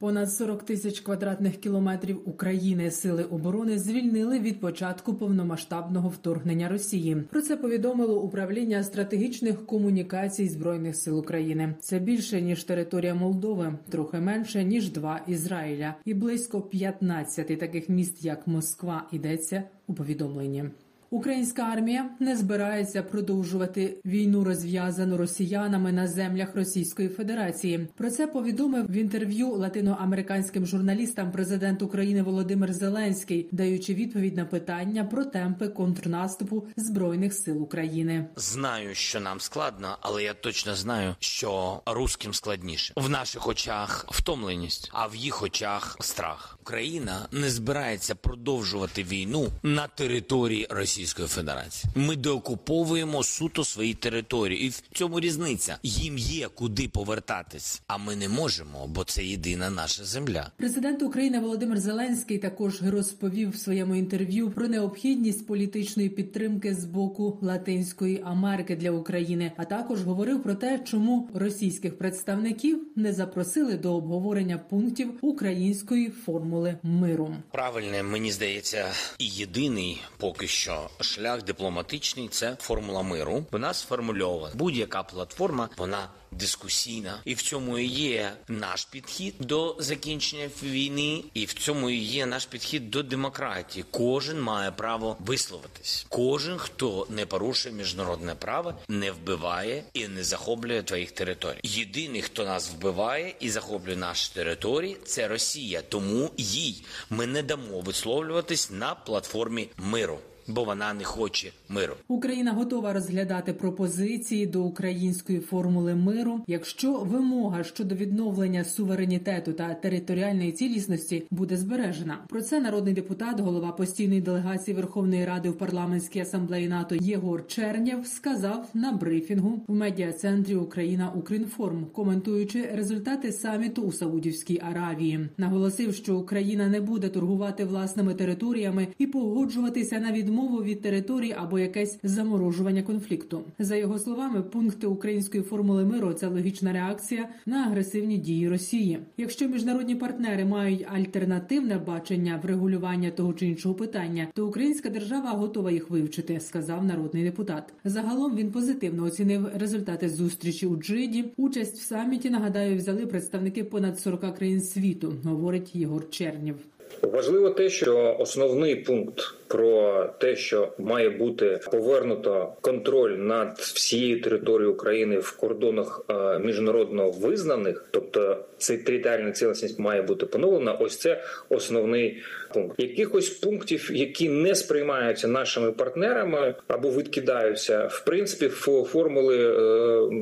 Понад 40 тисяч квадратних кілометрів України сили оборони звільнили від початку повномасштабного вторгнення Росії. Про це повідомило управління стратегічних комунікацій збройних сил України. Це більше ніж територія Молдови, трохи менше ніж два Ізраїля, і близько 15 таких міст, як Москва, йдеться у повідомленні. Українська армія не збирається продовжувати війну, розв'язану росіянами на землях Російської Федерації. Про це повідомив в інтерв'ю латиноамериканським журналістам президент України Володимир Зеленський, даючи відповідь на питання про темпи контрнаступу збройних сил України. Знаю, що нам складно, але я точно знаю, що русським складніше в наших очах втомленість, а в їх очах страх. Україна не збирається продовжувати війну на території Російської Федерації. Ми деокуповуємо суто свої території, і в цьому різниця їм є куди повертатись. А ми не можемо, бо це єдина наша земля. Президент України Володимир Зеленський також розповів в своєму інтерв'ю про необхідність політичної підтримки з боку Латинської Америки для України, а також говорив про те, чому російських представників не запросили до обговорення пунктів української формули миру. Правильне мені здається, і єдиний поки що шлях дипломатичний це формула миру. Вона сформульована. Будь-яка платформа, вона дискусійна, і в цьому і є наш підхід до закінчення війни, і в цьому і є наш підхід до демократії. Кожен має право висловитись. Кожен, хто не порушує міжнародне право, не вбиває і не захоплює твоїх територій. Єдиний, хто нас вбиває і захоплює наші території, це Росія. Тому їй ми не дамо висловлюватись на платформі миру. Бо вона не хоче миру. Україна готова розглядати пропозиції до української формули миру, якщо вимога щодо відновлення суверенітету та територіальної цілісності буде збережена. Про це народний депутат, голова постійної делегації Верховної Ради в парламентській асамблеї НАТО Єгор Чернєв сказав на брифінгу в медіа-центрі Україна Укрінформ, коментуючи результати саміту у Саудівській Аравії. Наголосив, що Україна не буде торгувати власними територіями і погоджуватися на відмову відмову від територій або якесь заморожування конфлікту. За його словами, пункти української формули миру це логічна реакція на агресивні дії Росії. Якщо міжнародні партнери мають альтернативне бачення врегулювання того чи іншого питання, то українська держава готова їх вивчити, сказав народний депутат. Загалом він позитивно оцінив результати зустрічі у Джиді. Участь в саміті нагадаю взяли представники понад 40 країн світу, говорить Єгор Чернів. Важливо те, що основний пункт про те, що має бути повернуто контроль над всією територією України в кордонах міжнародно визнаних, тобто цей територіальна цілісність має бути поновлена. Ось це основний пункт. Якихось пунктів, які не сприймаються нашими партнерами або відкидаються, в принципі, формули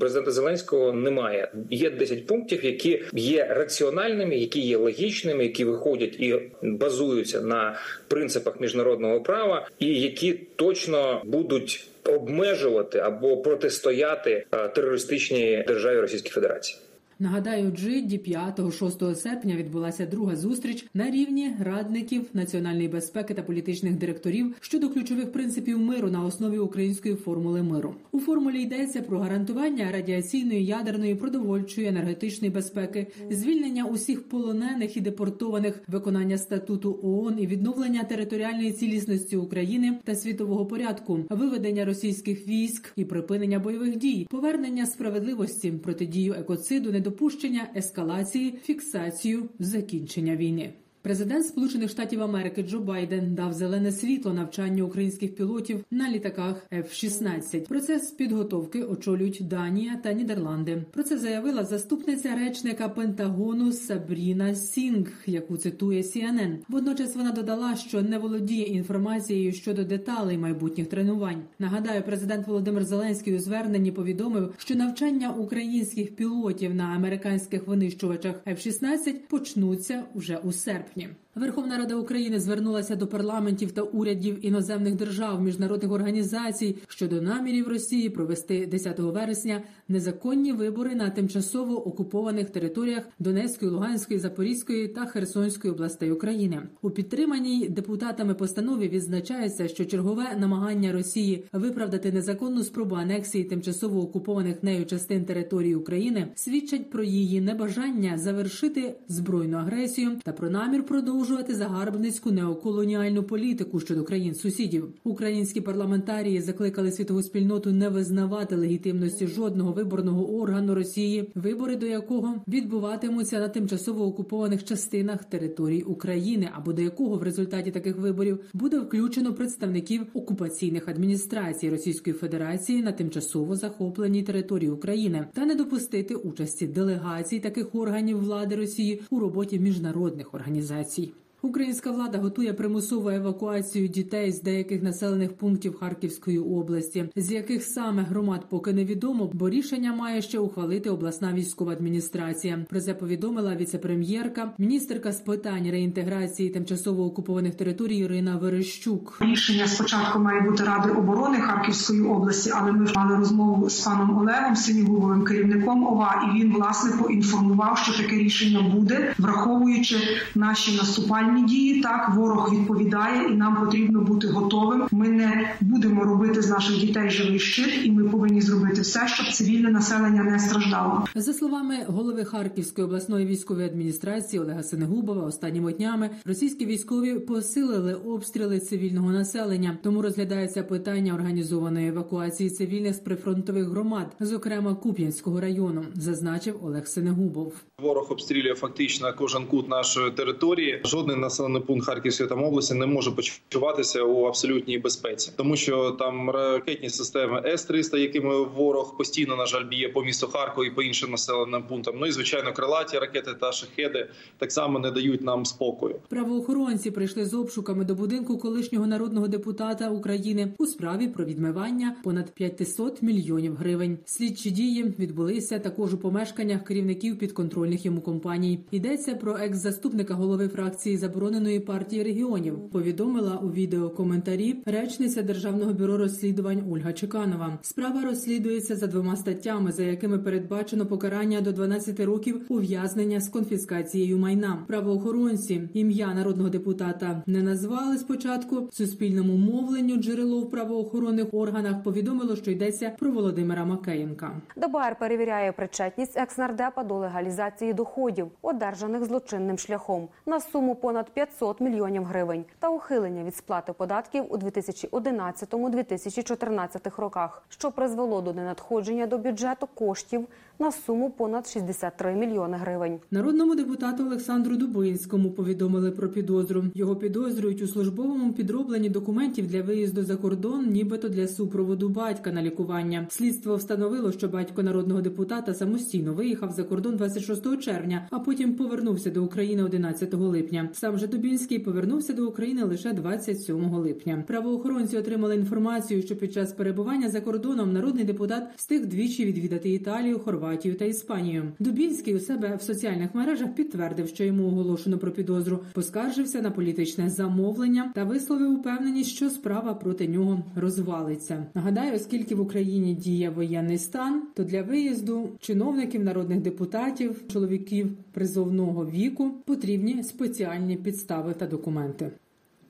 президента Зеленського немає. Є 10 пунктів, які є раціональними, які є логічними, які виходять і базуються на принципах міжнародного права, і які точно будуть обмежувати або протистояти терористичній державі Російської Федерації. Нагадаю, Джидді 5-6 серпня відбулася друга зустріч на рівні радників національної безпеки та політичних директорів щодо ключових принципів миру на основі української формули миру. У формулі йдеться про гарантування радіаційної, ядерної, продовольчої, енергетичної безпеки, звільнення усіх полонених і депортованих, виконання статуту ООН і відновлення територіальної цілісності України та світового порядку, виведення російських військ і припинення бойових дій, повернення справедливості, протидію екоциду, недопущення ескалації, фіксацію, закінчення війни. Президент Сполучених Штатів Америки Джо Байден дав зелене світло навчанню українських пілотів на літаках F-16. Процес підготовки очолюють Данія та Нідерланди. Про це заявила заступниця речника Пентагону Сабріна Сінг, яку цитує CNN. Водночас вона додала, що не володіє інформацією щодо деталей майбутніх тренувань. Нагадаю, президент Володимир Зеленський у зверненні повідомив, що навчання українських пілотів на американських винищувачах F-16 почнуться уже у серпні. Серпні. Верховна Рада України звернулася до парламентів та урядів іноземних держав міжнародних організацій щодо намірів Росії провести 10 вересня незаконні вибори на тимчасово окупованих територіях Донецької, Луганської, Запорізької та Херсонської областей України. У підтриманій депутатами постанові відзначається, що чергове намагання Росії виправдати незаконну спробу анексії тимчасово окупованих нею частин території України свідчать про її небажання завершити збройну агресію та про намір продовжувати загарбницьку неоколоніальну політику щодо країн сусідів. Українські парламентарії закликали світову спільноту не визнавати легітимності жодного виборного органу Росії, вибори до якого відбуватимуться на тимчасово окупованих частинах території України, або до якого в результаті таких виборів буде включено представників окупаційних адміністрацій Російської Федерації на тимчасово захопленій території України, та не допустити участі делегацій таких органів влади Росії у роботі міжнародних організацій. sea, Українська влада готує примусову евакуацію дітей з деяких населених пунктів Харківської області, з яких саме громад поки невідомо, бо рішення має ще ухвалити обласна військова адміністрація. Про це повідомила віцепрем'єрка, міністерка з питань реінтеграції тимчасово окупованих територій Ірина Верещук. Рішення спочатку має бути ради оборони Харківської області, але ми мали розмову з паном Олегом Синігубовим, керівником ОВА, і він власне поінформував, що таке рішення буде, враховуючи наші наступальні дії. Так ворог відповідає, і нам потрібно бути готовим. Ми не будемо робити з наших дітей живий щит, і ми повинні зробити все, щоб цивільне населення не страждало. За словами голови Харківської обласної військової адміністрації Олега Синегубова, останніми днями російські військові посилили обстріли цивільного населення. Тому розглядається питання організованої евакуації цивільних з прифронтових громад, зокрема Куп'янського району, зазначив Олег Синегубов. Ворог обстрілює фактично кожен кут нашої території. Жодний населений пункт Харківської там області не може почуватися у абсолютній безпеці, тому що там ракетні системи С-300, якими ворог постійно на жаль б'є по місту Харкову і по іншим населеним пунктам. Ну і звичайно, крилаті ракети та шахеди так само не дають нам спокою. Правоохоронці прийшли з обшуками до будинку колишнього народного депутата України у справі про відмивання понад 500 мільйонів гривень. Слідчі дії відбулися також у помешканнях керівників підконтрольних йому компаній. Йдеться про екс-заступника голови фракції забороненої партії регіонів. Повідомила у відеокоментарі речниця державного бюро розслідувань Ольга Чеканова. Справа розслідується за двома статтями, за якими передбачено покарання до 12 років ув'язнення з конфіскацією майна. Правоохоронці ім'я народного депутата не назвали спочатку. Суспільному мовленню джерело в правоохоронних органах повідомило, що йдеться про Володимира Макеєнка. ДБР перевіряє причетність екснардепа до легалізації доходів, одержаних злочинним шляхом, на суму понад 500 мільйонів гривень та ухилення від сплати податків у 2011-2014 роках, що призвело до ненадходження до бюджету коштів на суму понад 63 мільйони гривень. Народному депутату Олександру Дубинському повідомили про підозру. Його підозрюють у службовому підробленні документів для виїзду за кордон, нібито для супроводу батька на лікування. Слідство встановило, що батько народного депутата самостійно виїхав за кордон 26 червня, а потім повернувся до України 11 липня. Сам же Дубінський повернувся до України лише 27 липня. Правоохоронці отримали інформацію, що під час перебування за кордоном народний депутат встиг двічі відвідати Італію, Хорватію та Іспанію. Дубінський у себе в соціальних мережах підтвердив, що йому оголошено про підозру, поскаржився на політичне замовлення та висловив упевненість, що справа проти нього розвалиться. Нагадаю, оскільки в Україні діє воєнний стан, то для виїзду чиновників, народних депутатів, чоловіків призовного віку потрібні спеціальні підстави та документи.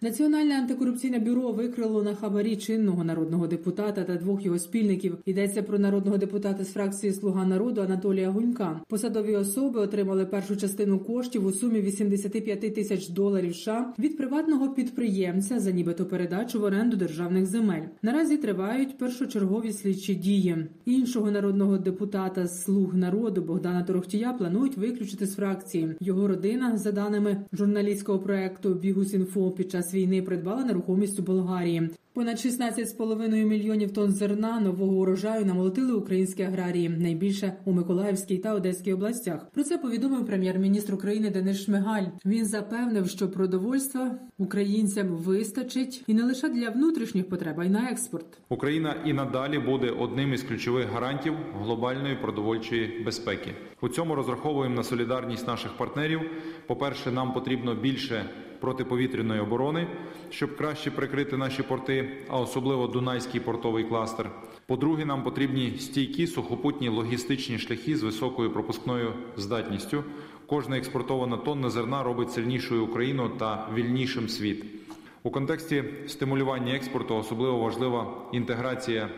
Національне антикорупційне бюро викрило на хабарі чинного народного депутата та двох його спільників. Йдеться про народного депутата з фракції Слуга народу Анатолія Гунька. Посадові особи отримали першу частину коштів у сумі 85 тисяч доларів США від приватного підприємця за нібито передачу в оренду державних земель. Наразі тривають першочергові слідчі дії. Іншого народного депутата з слуг народу Богдана Торохтія планують виключити з фракції. Його родина, за даними журналістського проекту Бігус.Інфо, під час час війни придбала нерухомість у Болгарії. Понад 16,5 мільйонів тонн зерна нового урожаю намолотили українські аграрії, найбільше у Миколаївській та Одеській областях. Про це повідомив прем'єр-міністр України Денис Шмигаль. Він запевнив, що продовольства українцям вистачить і не лише для внутрішніх потреб, а й на експорт. Україна і надалі буде одним із ключових гарантів глобальної продовольчої безпеки. У цьому розраховуємо на солідарність наших партнерів. По перше, нам потрібно більше протиповітряної оборони, щоб краще прикрити наші порти, а особливо Дунайський портовий кластер. По-друге, нам потрібні стійкі сухопутні логістичні шляхи з високою пропускною здатністю. Кожна експортована тонна зерна робить сильнішою Україну та вільнішим світ. У контексті стимулювання експорту особливо важлива інтеграція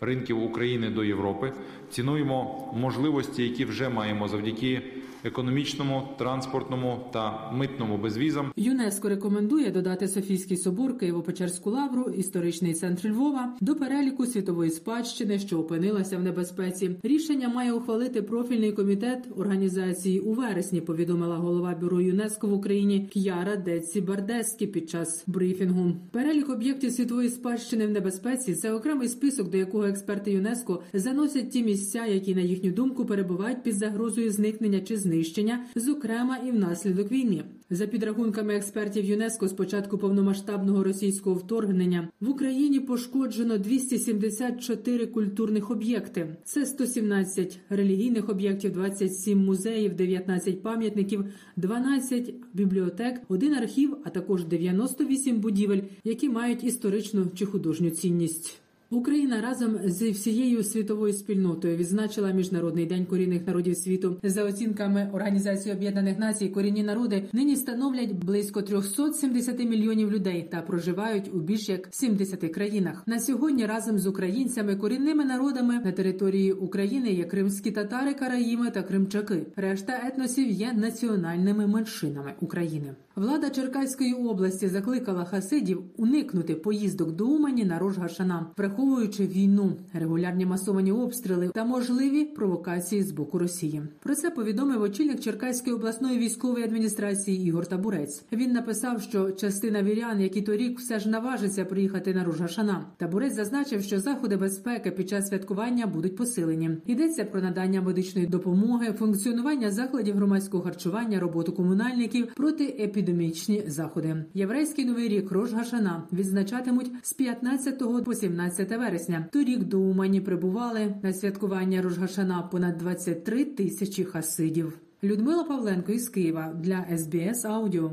ринків України до Європи. Цінуємо можливості, які вже маємо завдяки економічному, транспортному та митному безвізам. ЮНЕСКО рекомендує додати Софійський собор, Києво-Печерську лавру, історичний центр Львова до переліку світової спадщини, що опинилася в небезпеці. Рішення має ухвалити профільний комітет організації у вересні. Повідомила голова бюро ЮНЕСКО в Україні К'яра Деці Бардескі під час брифінгу. Перелік об'єктів світової спадщини в небезпеці це окремий список, до якого експерти ЮНЕСКО заносять ті місця, які на їхню думку перебувають під загрозою зникнення чи знищення, зокрема і внаслідок війни. За підрахунками експертів ЮНЕСКО, з початку повномасштабного російського вторгнення в Україні пошкоджено 274 культурних об'єкти. Це 117 релігійних об'єктів, 27 музеїв, 19 пам'ятників, 12 бібліотек, один архів, а також 98 будівель, які мають історичну чи художню цінність. Україна разом з всією світовою спільнотою відзначила міжнародний день корінних народів світу. За оцінками Організації Об'єднаних Націй, корінні народи нині становлять близько 370 мільйонів людей та проживають у більш як 70 країнах. На сьогодні разом з українцями корінними народами на території України є кримські татари, караїми та кримчаки. Решта етносів є національними меншинами України. Влада Черкаської області закликала хасидів уникнути поїздок до Умані на Рожгашана, враховуючи війну, регулярні масовані обстріли та можливі провокації з боку Росії. Про це повідомив очільник Черкаської обласної військової адміністрації Ігор Табурець. Він написав, що частина вірян, які торік все ж наважаться приїхати на Рожгашана. Табурець зазначив, що заходи безпеки під час святкування будуть посилені. Йдеться про надання медичної допомоги, функціонування закладів громадського харчування, роботу комунальників проти епідемічні заходи. Єврейський новий рік Рожгашана відзначатимуть з 15 по 17 вересня. Торік до Умані прибували на святкування Рожгашана понад 23 тисячі хасидів. Людмила Павленко із Києва для СБС Аудіо.